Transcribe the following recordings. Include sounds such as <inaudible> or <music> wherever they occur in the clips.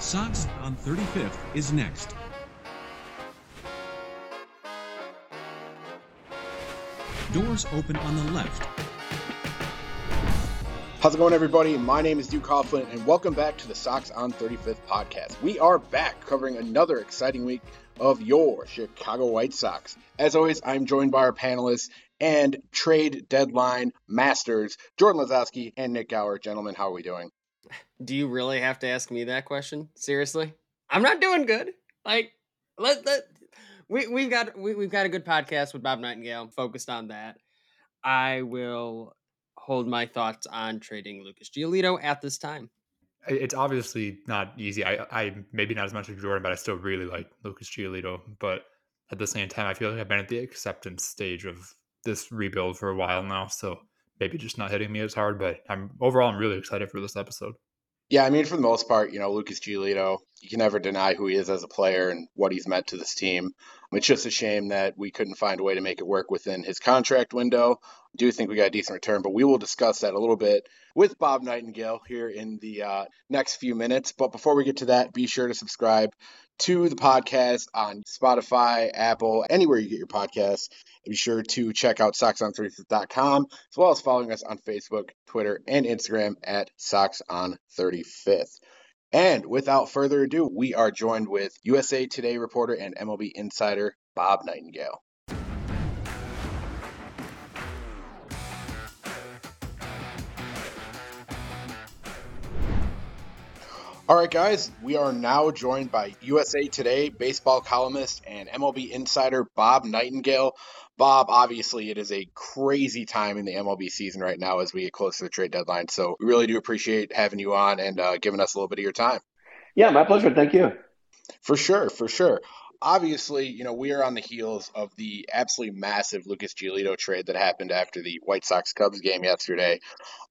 Sox on 35th is next. Doors open on the left. How's it going, everybody? My name is Duke Coughlin, and welcome back to the Sox on 35th podcast. We are back covering another exciting week of your Chicago White Sox. As always, I'm joined by our panelists and trade deadline masters, Jordan Lazowski and Nik Gaur. Gentlemen, how are we doing? Do you really have to ask me that question? Seriously? I'm not doing good. Like, let, let we we've got we, we've got a good podcast with Bob Nightengale focused on that. I will hold my thoughts on trading Lucas Giolito at this time. It's obviously not easy. I, I maybe not as much as Jordan, but I still really like Lucas Giolito. But at the same time, I feel like I've been at the acceptance stage of this rebuild for a while now. So maybe just not hitting me as hard. But I'm overall, I'm really excited for this episode. Yeah, I mean, for the most part, you know, Lucas Giolito, you can never deny who he is as a player and what he's meant to this team. It's just a shame that we couldn't find a way to make it work within his contract window. I do think we got a decent return, but we will discuss that a little bit with Bob Nightengale here in the uh, next few minutes. But before we get to that, be sure to subscribe to the podcast on Spotify, Apple, anywhere you get your podcasts. Be sure to check out SoxOn35th.com as well as following us on Facebook, Twitter, and Instagram at SoxOn35th. And without further ado, we are joined with USA Today reporter and MLB insider Bob Nightengale. All right, guys, we are now joined by USA Today baseball columnist and MLB insider Bob Nightengale. Bob, obviously, it is a crazy time in the MLB season right now as we get close to the trade deadline. So we really do appreciate having you on and uh, giving us a little bit of your time. Yeah, my pleasure. Thank you. For sure, for sure obviously, you know, we are on the heels of the absolutely massive Lucas Giolito trade that happened after the White Sox Cubs game yesterday.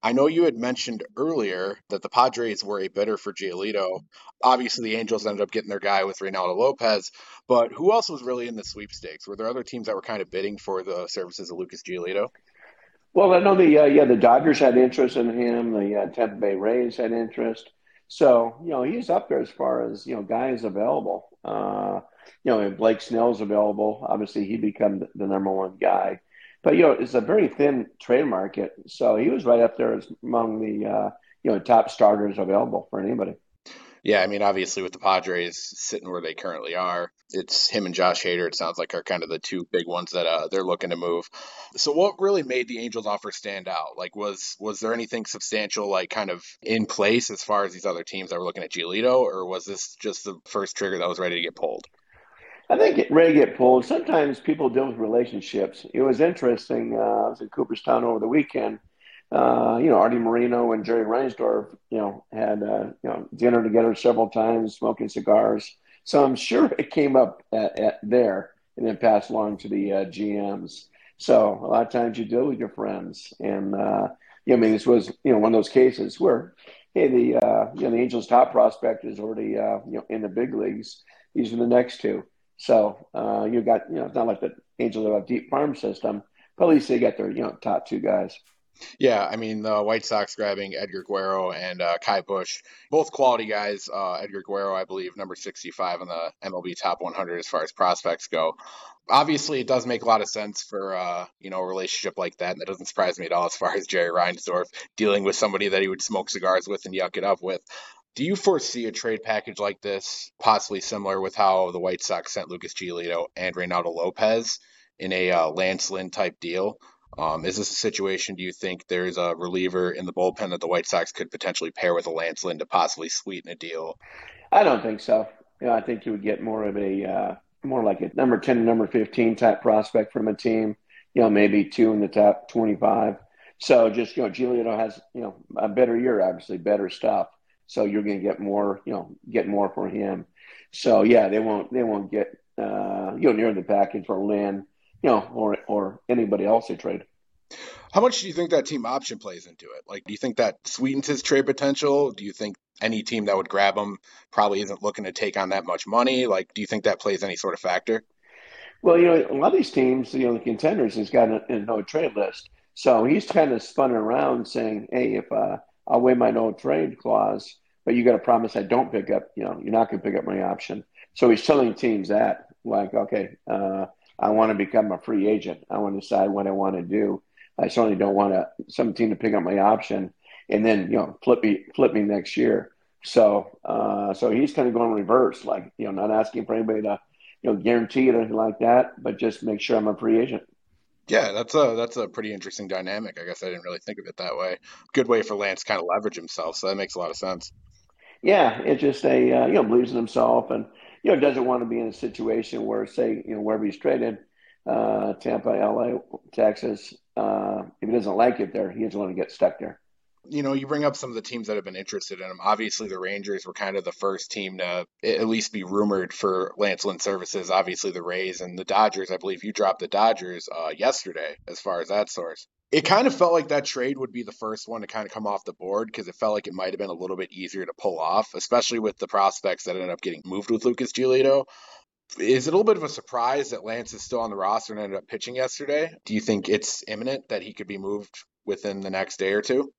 I know you had mentioned earlier that the Padres were a bidder for Giolito. Obviously, the Angels ended up getting their guy with Reynaldo Lopez, but who else was really in the sweepstakes? Were there other teams that were kind of bidding for the services of Lucas Giolito? Well, I know the uh, yeah the Dodgers had interest in him. The uh, Tampa Bay Rays had interest. So you know he's up there as far as you know guys available. Uh, you know, if Blake Snell's available, obviously he become the number one guy. But you know, it's a very thin trade market, so he was right up there among the uh, you know top starters available for anybody. Yeah, I mean, obviously with the Padres sitting where they currently are, it's him and Josh Hader. It sounds like are kind of the two big ones that uh, they're looking to move. So, what really made the Angels offer stand out? Like, was was there anything substantial, like kind of in place as far as these other teams that were looking at Giolito, or was this just the first trigger that was ready to get pulled? I think it may get pulled. Sometimes people deal with relationships. It was interesting. Uh, I was in Cooperstown over the weekend. Uh, you know, Arte Moreno and Jerry Reinsdorf, you know, had uh, you know dinner together several times, smoking cigars. So I'm sure <laughs> it came up at, at there and then passed along to the uh, GMs. So a lot of times you deal with your friends, and uh, you know, I mean, this was you know one of those cases where, hey, the uh, you know the Angels' top prospect is already you know in the big leagues. These are the next two. So uh, you got, you know, it's not like the Angels have a deep farm system, but at least they got their, you know, top two guys. Yeah, I mean the White Sox grabbing Edgar Quero and uh, Ky Bush, both quality guys. Uh, Edgar Quero, I believe, number 65 on the MLB Top 100 as far as prospects go. Obviously, it does make a lot of sense for uh, you know a relationship like that, and that doesn't surprise me at all as far as Jerry Reinsdorf dealing with somebody that he would smoke cigars with and yuck it up with. Do you foresee a trade package like this, possibly similar with how the White Sox sent Lucas Giolito and Reynaldo Lopez in a uh, Lance Lynn type deal? Um, is this a situation? Do you think there's a reliever in the bullpen that the White Sox could potentially pair with a Lance Lynn to possibly sweeten a deal? I don't think so. You know, I think you would get more of a uh, more like a number ten, number fifteen type prospect from a team. You know, maybe two in the top twenty-five. So just you know, Giolito has you know a better year, obviously better stuff. So you're going to get more, you know, get more for him. So yeah, they won't they won't get uh, you know near the package for Lynn, you know, or or anybody else they trade. How much do you think that team option plays into it? Like, do you think that sweetens his trade potential? Do you think any team that would grab him probably isn't looking to take on that much money? Like, do you think that plays any sort of factor? Well, you know, a lot of these teams, you know, the contenders has got a, a no trade list. So he's kind of spun around saying, hey, if uh, I'll waive my no trade clause. but you got to promise I don't pick up. You know, you're not going to pick up my option. So he's telling teams that, like, okay, uh, I want to become a free agent. I want to decide what I want to do. I certainly don't want to, some team to pick up my option and then you know flip me flip me next year. So uh, so he's kind of going reverse, like you know, not asking for anybody to you know guarantee it or anything like that, but just make sure I'm a free agent. Yeah, that's a that's a pretty interesting dynamic. I guess I didn't really think of it that way. Good way for Lance kind of leverage himself, so that makes a lot of sense. Yeah, it's just a uh, you know believes in himself and you know doesn't want to be in a situation where say you know wherever he's traded, uh, Tampa, LA, Texas, uh, if he doesn't like it there, he doesn't want to get stuck there you know, you bring up some of the teams that have been interested in him. Obviously, the Rangers were kind of the first team to at least be rumored for Lance Lynn services. Obviously, the Rays and the Dodgers. I believe you dropped the Dodgers uh, yesterday, as far as that source. It kind of felt like that trade would be the first one to kind of come off the board because it felt like it might have been a little bit easier to pull off, especially with the prospects that ended up getting moved with Lucas Giolito. Is it a little bit of a surprise that Lance is still on the roster and ended up pitching yesterday? Do you think it's imminent that he could be moved within the next day or two?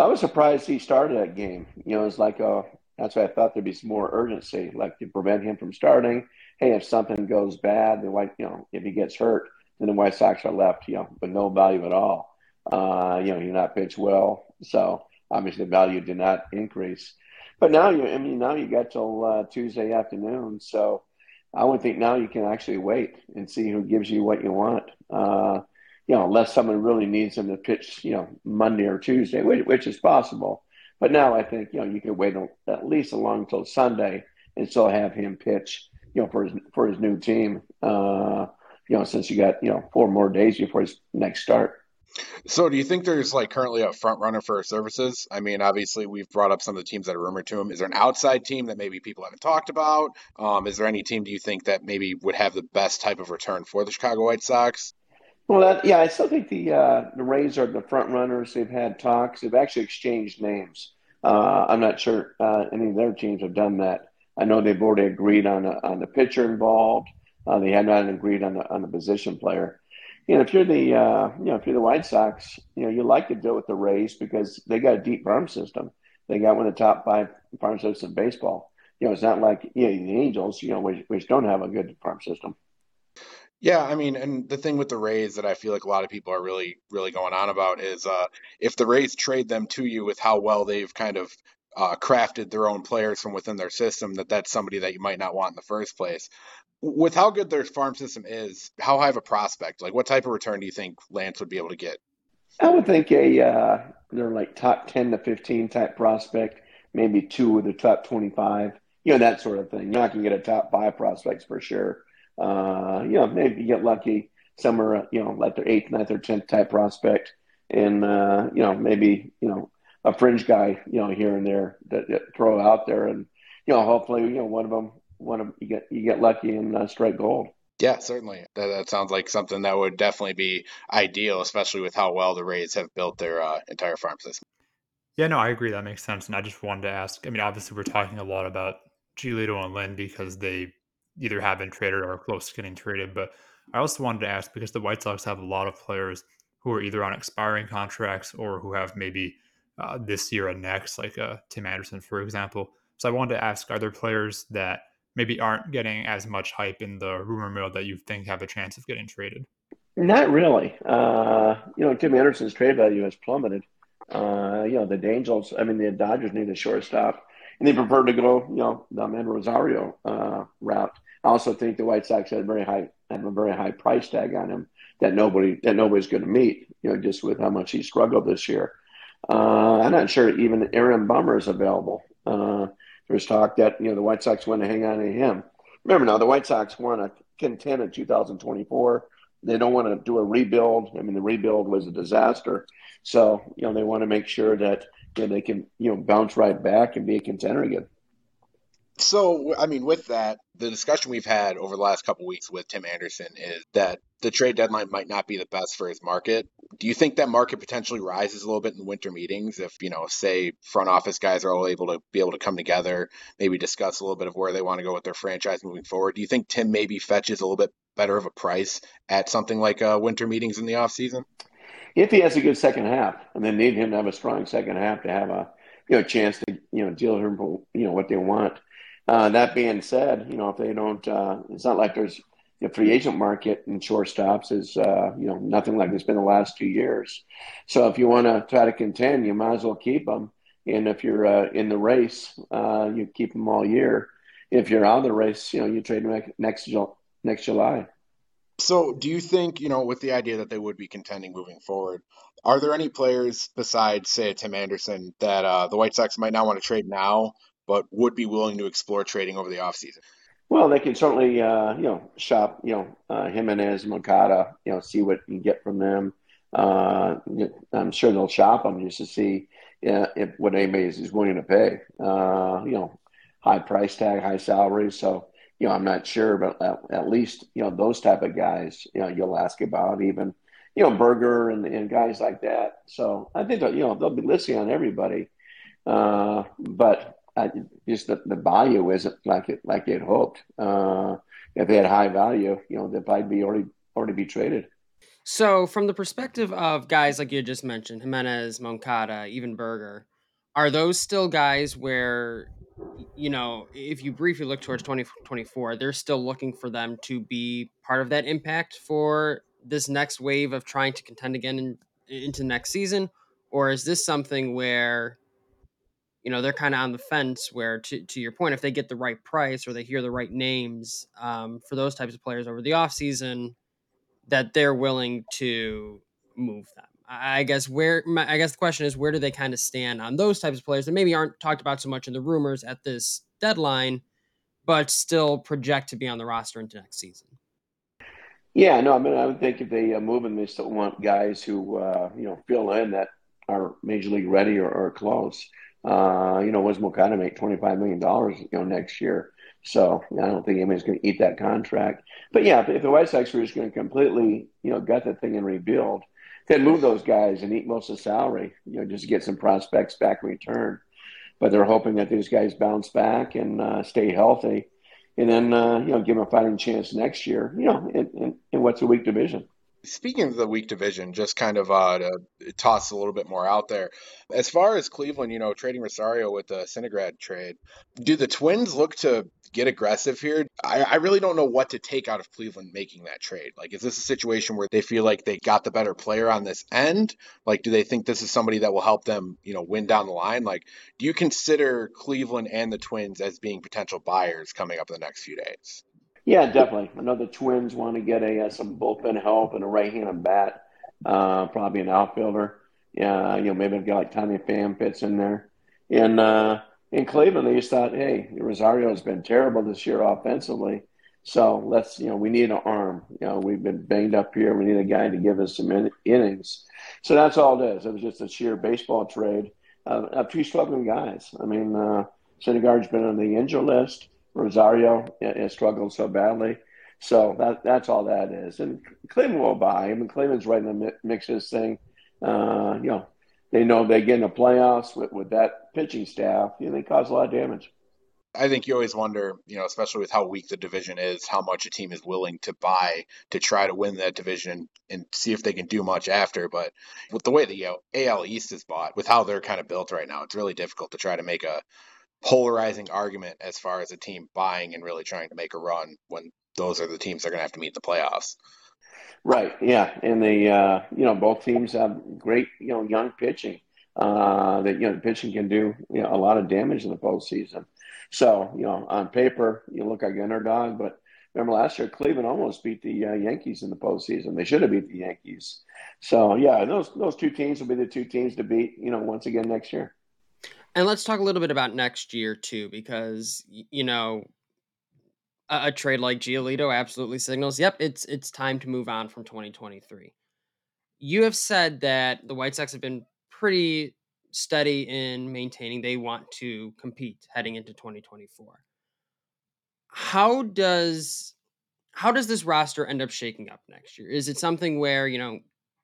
I was surprised he started that game. You know, it's like uh, that's why I thought there'd be some more urgency, like to prevent him from starting. Hey, if something goes bad, then White, you know, if he gets hurt, then the White Sox are left, you know, with no value at all. Uh, you know, you're not pitched well, so obviously the value did not increase. But now you, I mean, now you got till uh, Tuesday afternoon, so I would think now you can actually wait and see who gives you what you want. Uh, you know, unless someone really needs him to pitch, you know, Monday or Tuesday, which, which is possible. But now I think, you know, you can wait at least along until Sunday and still have him pitch, you know, for his, for his new team, uh, you know, since you got, you know, four more days before his next start. So, do you think there's like currently a front runner for services? I mean, obviously, we've brought up some of the teams that are rumored to him. Is there an outside team that maybe people haven't talked about? Um, is there any team do you think that maybe would have the best type of return for the Chicago White Sox? Well, that, yeah, I still think the uh, the Rays are the front runners. They've had talks. They've actually exchanged names. Uh, I'm not sure uh, any of their teams have done that. I know they've already agreed on a, on the pitcher involved. Uh, they have not agreed on the on the position player. You know, if you're the uh, you know if you're the White Sox, you know you like to deal with the Rays because they got a deep farm system. They got one of the top five farm systems in baseball. You know, it's not like you know, the Angels, you know, which, which don't have a good farm system. Yeah, I mean, and the thing with the Rays that I feel like a lot of people are really, really going on about is uh, if the Rays trade them to you with how well they've kind of uh, crafted their own players from within their system, that that's somebody that you might not want in the first place. With how good their farm system is, how high of a prospect, like what type of return do you think Lance would be able to get? I would think a uh, they're like top ten to fifteen type prospect, maybe two of the top twenty five, you know that sort of thing. You're not gonna get a top five prospects for sure uh, you know, maybe get lucky somewhere, you know, like their eighth, ninth, or tenth type prospect, and uh, you know, maybe you know a fringe guy, you know, here and there that, that throw out there, and you know, hopefully, you know, one of them, one of them, you get you get lucky and uh, strike gold. Yeah, certainly. That, that, sounds like something that would definitely be ideal, especially with how well the Rays have built their uh, entire farm system. Yeah, no, I agree. That makes sense. And I just wanted to ask. I mean, obviously, we're talking a lot about Giolito and Lynn because they either have been traded or close to getting traded. But I also wanted to ask because the White Sox have a lot of players who are either on expiring contracts or who have maybe uh, this year and next, like uh, Tim Anderson, for example. So I wanted to ask are there players that maybe aren't getting as much hype in the rumor mill that you think have a chance of getting traded? Not really. Uh, you know, Tim Anderson's trade value has plummeted. Uh, you know, the Angels, I mean, the Dodgers need a shortstop and they prefer to go, you know, the Amed Rosario uh, route. I also think the White Sox had a very high have a very high price tag on him that nobody that nobody's going to meet. You know, just with how much he struggled this year. Uh, I'm not sure even Aaron Bummer is available. Uh, there's talk that you know the White Sox want to hang on to him. Remember now, the White Sox want to contend in 2024. They don't want to do a rebuild. I mean, the rebuild was a disaster. So you know they want to make sure that you they can you know bounce right back and be a contender again. So, I mean, with that, the discussion we've had over the last couple weeks with Tim Anderson is that the trade deadline might not be the best for his market. Do you think that market potentially rises a little bit in winter meetings if, you know, say front office guys are all able to be able to come together, maybe discuss a little bit of where they want to go with their franchise moving forward? Do you think Tim maybe fetches a little bit better of a price at something like uh, winter meetings in the offseason? If he has a good second half, and then need him to have a strong second half to have a you know chance to you know deal them you know what they want. Uh, that being said, you know if they don't, uh, it's not like there's the free agent market in shortstops is uh, you know nothing like it's been the last two years. So if you want to try to contend, you might as well keep them. And if you're uh, in the race, uh, you keep them all year. If you're out of the race, you know you trade them next next July. So, do you think, you know, with the idea that they would be contending moving forward, are there any players besides, say, Tim Anderson that uh, the White Sox might not want to trade now, but would be willing to explore trading over the offseason? Well, they can certainly, uh, you know, shop, you know, uh, Jimenez, Moncada, you know, see what you can get from them. Uh, I'm sure they'll shop them just to see uh, if what anybody is, willing to pay. Uh, you know, high price tag, high salary. So, you know, I'm not sure, but at, at, least, you know, those type of guys, you know, you'll ask about even, you know, Burger and, and guys like that. So I think, that, you know, they'll be listening on everybody. Uh, but I, just the, the value isn't like it like they'd hoped. Uh, if they had high value, you know, they'd be already already be traded. So, from the perspective of guys like you just mentioned, Jimenez, Moncada, even Burger, are those still guys where, you know, if you briefly look towards 2024, they're still looking for them to be part of that impact for this next wave of trying to contend again in, into next season? Or is this something where you know they're kind of on the fence where to, to your point if they get the right price or they hear the right names um, for those types of players over the offseason that they're willing to move them i guess where i guess the question is where do they kind of stand on those types of players that maybe aren't talked about so much in the rumors at this deadline but still project to be on the roster into next season yeah no i mean i would think if they uh, move them they still want guys who uh, you know fill in that are major league ready or, or close uh, you know, was Moncada make twenty five million dollars, you know, next year. So I don't think anybody's going to eat that contract. But yeah, if, the White Sox were just going to completely, you know, gut that thing and rebuild, then move those guys and eat most of the salary, you know, just get some prospects back in return. But they're hoping that these guys bounce back and uh, stay healthy, and then uh, you know give them a fighting chance next year. You know, in, in, in what's a weak division. Speaking of the weak division, just kind of uh, to toss a little bit more out there, as far as Cleveland, you know, trading Rosario with the Syndergaard trade, do the Twins look to get aggressive here? I, I, really don't know what to take out of Cleveland making that trade. Like, is this a situation where they feel like they got the better player on this end? Like, do they think this is somebody that will help them, you know, win down the line? Like, do you consider Cleveland and the Twins as being potential buyers coming up in the next few days? Yeah, definitely. I know the Twins want to get a uh, some bullpen help and a right-handed bat, uh, probably an outfielder. Yeah, you know, maybe a guy like Tommy Pham fits in there. And uh, in Cleveland, they just thought, hey, Rosario has been terrible this year offensively, so let's, you know, we need an arm. You know, we've been banged up here. We need a guy to give us some in- innings. So that's all it is. It was just a sheer baseball trade of two struggling guys. I mean, uh, Syndergaard's been on the injury list. Rosario has struggled so badly. So that that's all that is. And Cleveland will buy. I mean, Cleveland's right in the mix of this thing. Uh, you know, they know they get in the playoffs with, with that pitching staff. You know, they cause a lot of damage. I think you always wonder, you know, especially with how weak the division is, how much a team is willing to buy to try to win that division and see if they can do much after. But with the way the you know, AL East is bought, with how they're kind of built right now, it's really difficult to try to make a polarizing argument as far as a team buying and really trying to make a run when those are the teams that are going to have to meet in the playoffs. Right. Yeah, and the uh, you know both teams have great you know young pitching. Uh, that you know pitching can do you know a lot of damage in the postseason. So you know on paper you look like an underdog, but remember last year Cleveland almost beat the uh, Yankees in the postseason. They should have beat the Yankees. So yeah, those those two teams will be the two teams to beat. You know once again next year. And let's talk a little bit about next year too, because you know, a, a, trade like Giolito absolutely signals, yep, it's it's time to move on from 2023. You have said that the White Sox have been pretty steady in maintaining they want to compete heading into 2024. How does how does this roster end up shaking up next year? Is it something where, you know,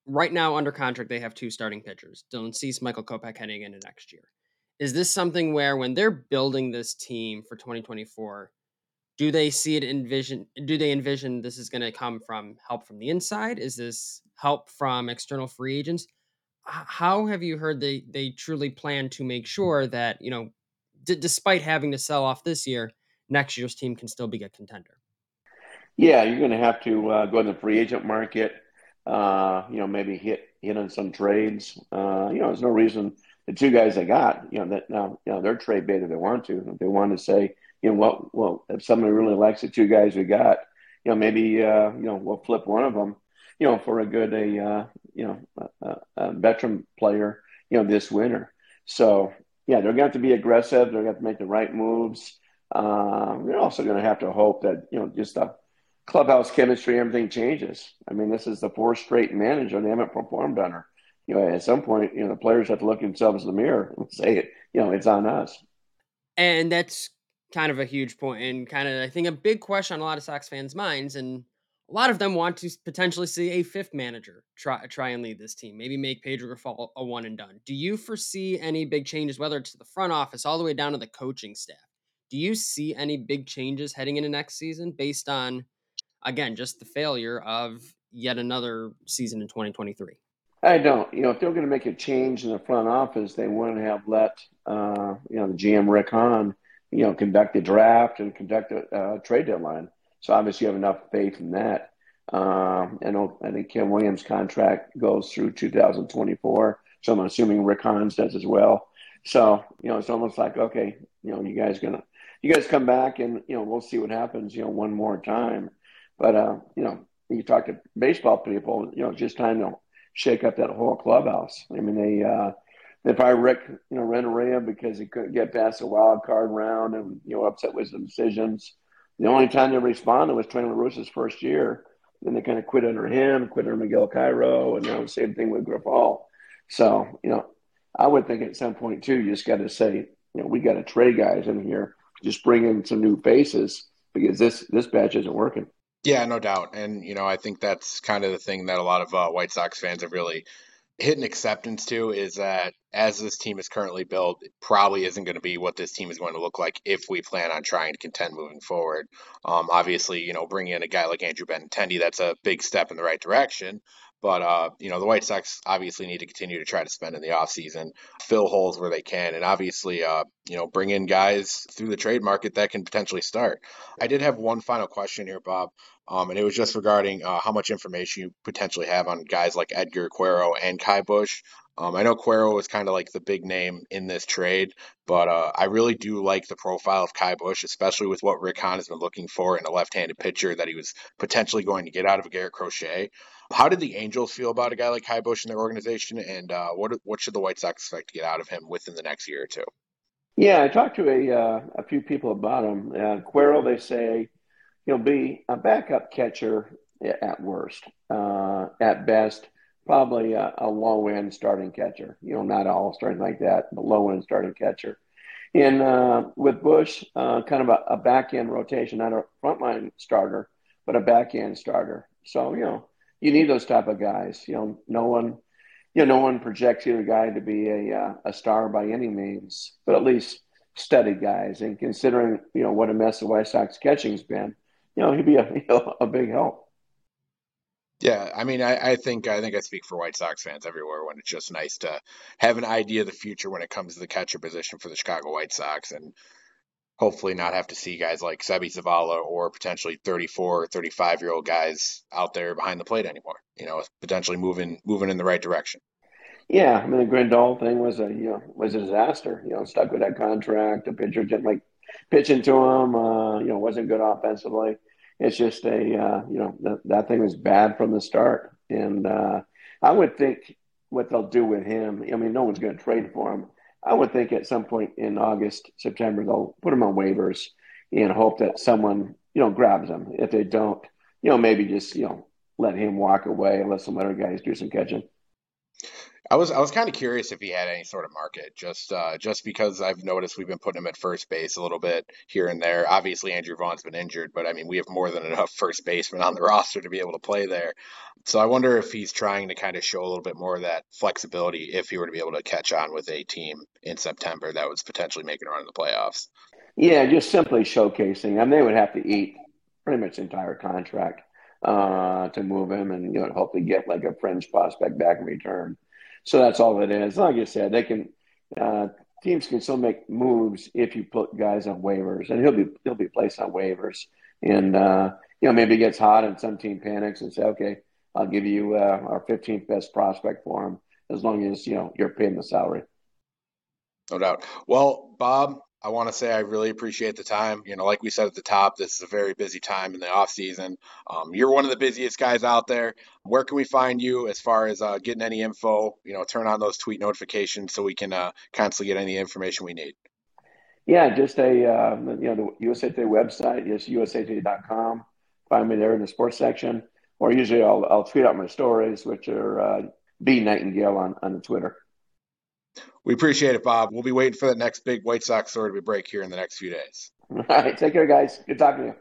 right now under contract they have two starting pitchers, Dylan Cease, Michael Kopech heading into next year is this something where when they're building this team for 2024 do they see it envision do they envision this is going to come from help from the inside is this help from external free agents how have you heard they they truly plan to make sure that you know, d- despite having to sell off this year, next year's team can still be a contender? Yeah, you're going to have to uh, go in the free agent market. Uh, you know, maybe hit hit on some trades. Uh, you know, there's no reason the two guys they got. You know that now you know they're trade bait if they want to. If they want to say, you know, what, well, if somebody really likes the two guys we got, you know, maybe uh, you know we'll flip one of them you know, for a good a uh, you know a, a, veteran player, you know, this winter. So yeah, they're going to have to be aggressive. They're going to have to make the right moves. Uh, they're also going to have to hope that you know just the clubhouse chemistry, everything changes. I mean, this is the fourth straight manager. They haven't performed better. You know, at some point, you know, the players have to look themselves in the mirror and say, it. you know, it's on us. And that's kind of a huge point and kind of I think a big question on a lot of Sox fans' minds. And a lot of them want to potentially see a fifth manager try try and lead this team. Maybe make Pedro Grifol a one and done. Do you foresee any big changes, whether it's the front office all the way down to the coaching staff? Do you see any big changes heading into next season based on, again, just the failure of yet another season in 2023? I don't. You know, if they're going to make a change in the front office, they wouldn't have let uh, you know the GM Rick Hahn, you know, conduct the draft and conduct a uh, trade deadline. So obviously, you have enough faith in that. I know I think Ken Williams' contract goes through 2024, so I'm assuming Rick Hahn's does as well. So you know, it's almost like okay, you know, you guys gonna you guys come back and you know we'll see what happens. You know, one more time. But uh, you know, you talk to baseball people, you know, it's just time to shake up that whole clubhouse. I mean, they uh, they probably Rick, you know, Renteria because he couldn't get past the wild card round and you know upset with some decisions. The only time they responded was Trey La Russa's first year. Then they kind of quit under him, quit under Miguel Cairo, and now the same thing with Grifol. So, you know, I would think at some point too, you just got to say, you know, we got to trade guys in here, just bring in some new faces because this this batch isn't working. Yeah, no doubt. And you know, I think that's kind of the thing that a lot of uh, White Sox fans have really hit an acceptance to is that as this team is currently built, it probably isn't going to be what this team is going to look like if we plan on trying to contend moving forward. Um, obviously, you know, bringing in a guy like Andrew Benintendi, that's a big step in the right direction. But uh, you know, the White Sox obviously need to continue to try to spend in the offseason, fill holes where they can, and obviously, uh, you know, bring in guys through the trade market that can potentially start. I did have one final question here, Bob. Um, and it was just regarding uh, how much information you potentially have on guys like Edgar Quero and Ky Bush. Um, I know Quero was kind of like the big name in this trade, but uh, I really do like the profile of Ky Bush, especially with what Rick Hahn has been looking for in a left-handed pitcher that he was potentially going to get out of Garrett Crochet. How did the Angels feel about a guy like Ky Bush in their organization, and uh, what what should the White Sox expect to get out of him within the next year or two? Yeah, I talked to a uh, a few people about him. Uh, Quero, they say he'll be a backup catcher at worst. Uh, at best, probably a, a, low end starting catcher. You know, not all starting like that, but low end starting catcher. And uh, with Bush, uh, kind of a, a back end rotation, not a frontline starter, but a back end starter. So you know, you need those type of guys. You know, no one, you know, no one projects either guy to be a uh, a star by any means, but at least steady guys. And considering you know what a mess the White Sox catching's been you know, he'd be a, <laughs> you know, a big help. Yeah, I mean, I, I, think I think I speak for White Sox fans everywhere when it's just nice to have an idea of the future when it comes to the catcher position for the Chicago White Sox, and hopefully not have to see guys like Seby Zavala or potentially 34 or 35 year old guys out there behind the plate anymore. You know, potentially moving moving in the right direction. Yeah, I mean the Grandal thing was a you know was a disaster. You know, stuck with that contract. The pitcher didn't like pitching to him. Uh, you know, wasn't good offensively it's just a uh, you know that, that thing was bad from the start, and uh, I would think what they'll do with him. I mean, no one's going to trade for him. I would think at some point in August, September, they'll put him on waivers and hope that someone you know grabs him. If they don't, you know, maybe just you know let him walk away and let some other guys do some catching. I was I was kind of curious if he had any sort of market, just uh, just because I've noticed we've been putting him at first base a little bit here and there. Obviously, Andrew Vaughn's been injured, but I mean we have more than enough first basemen on the <laughs> roster to be able to play there. So I wonder if he's trying to kind of show a little bit more of that flexibility if he were to be able to catch on with a team in September that was potentially making a run in the playoffs. Yeah, just simply showcasing. I mean, they would have to eat pretty much entire contract uh, to move him, and you know hopefully get like a fringe prospect back in return. So that's all it is. Like I said, they can uh, teams can still make moves if you put guys on waivers, and he'll be he'll be placed on waivers. And uh, you know maybe it gets hot, and some team panics and say, okay, I'll give you uh, our 15th best prospect for him as long as you know you're paying the salary. No doubt. Well, Bob, I want to say I really appreciate the time. You know, like we said at the top, this is a very busy time in the off season. Um, you're one of the busiest guys out there. Where can we find you as far as uh, getting any info? You know, turn on those tweet notifications so we can uh, constantly get any information we need. Yeah, just a uh, you know the USA Today website, yes, usatoday.com. Find me there in the sports section, or usually I'll I'll tweet out my stories, which are uh, B Nightengale on on the Twitter. We appreciate it, Bob. We'll be waiting for the next big White Sox story to break here in the next few days. All right. Take care, guys. Good talking to you.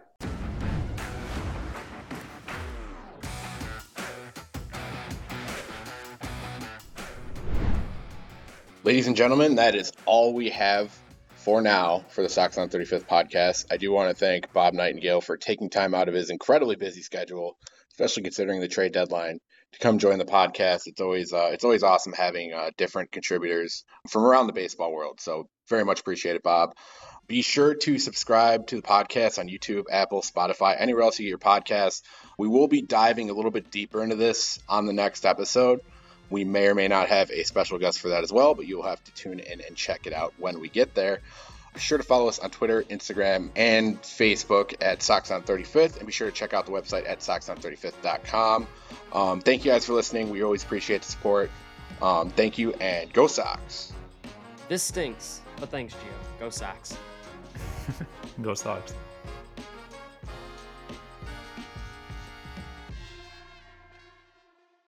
Ladies and gentlemen, that is all we have for now for the Sox on 35th podcast. I do want to thank Bob Nightengale for taking time out of his incredibly busy schedule, especially considering the trade deadline, to come join the podcast. It's always uh, it's always awesome having uh, different contributors from around the baseball world. So very much appreciate it, Bob. Be sure to subscribe to the podcast on YouTube, Apple, Spotify, anywhere else you get your podcasts. We will be diving a little bit deeper into this on the next episode. We may or may not have a special guest for that as well, but you'll have to tune in and check it out when we get there. Be sure to follow us on Twitter, Instagram, and Facebook at Sox on 35th, and be sure to check out the website at soxon35th.com. Um, thank you guys for listening. We always appreciate the support. Um, thank you, and go Sox. This stinks, but thanks, Gio. Go Sox. <laughs> Go Sox.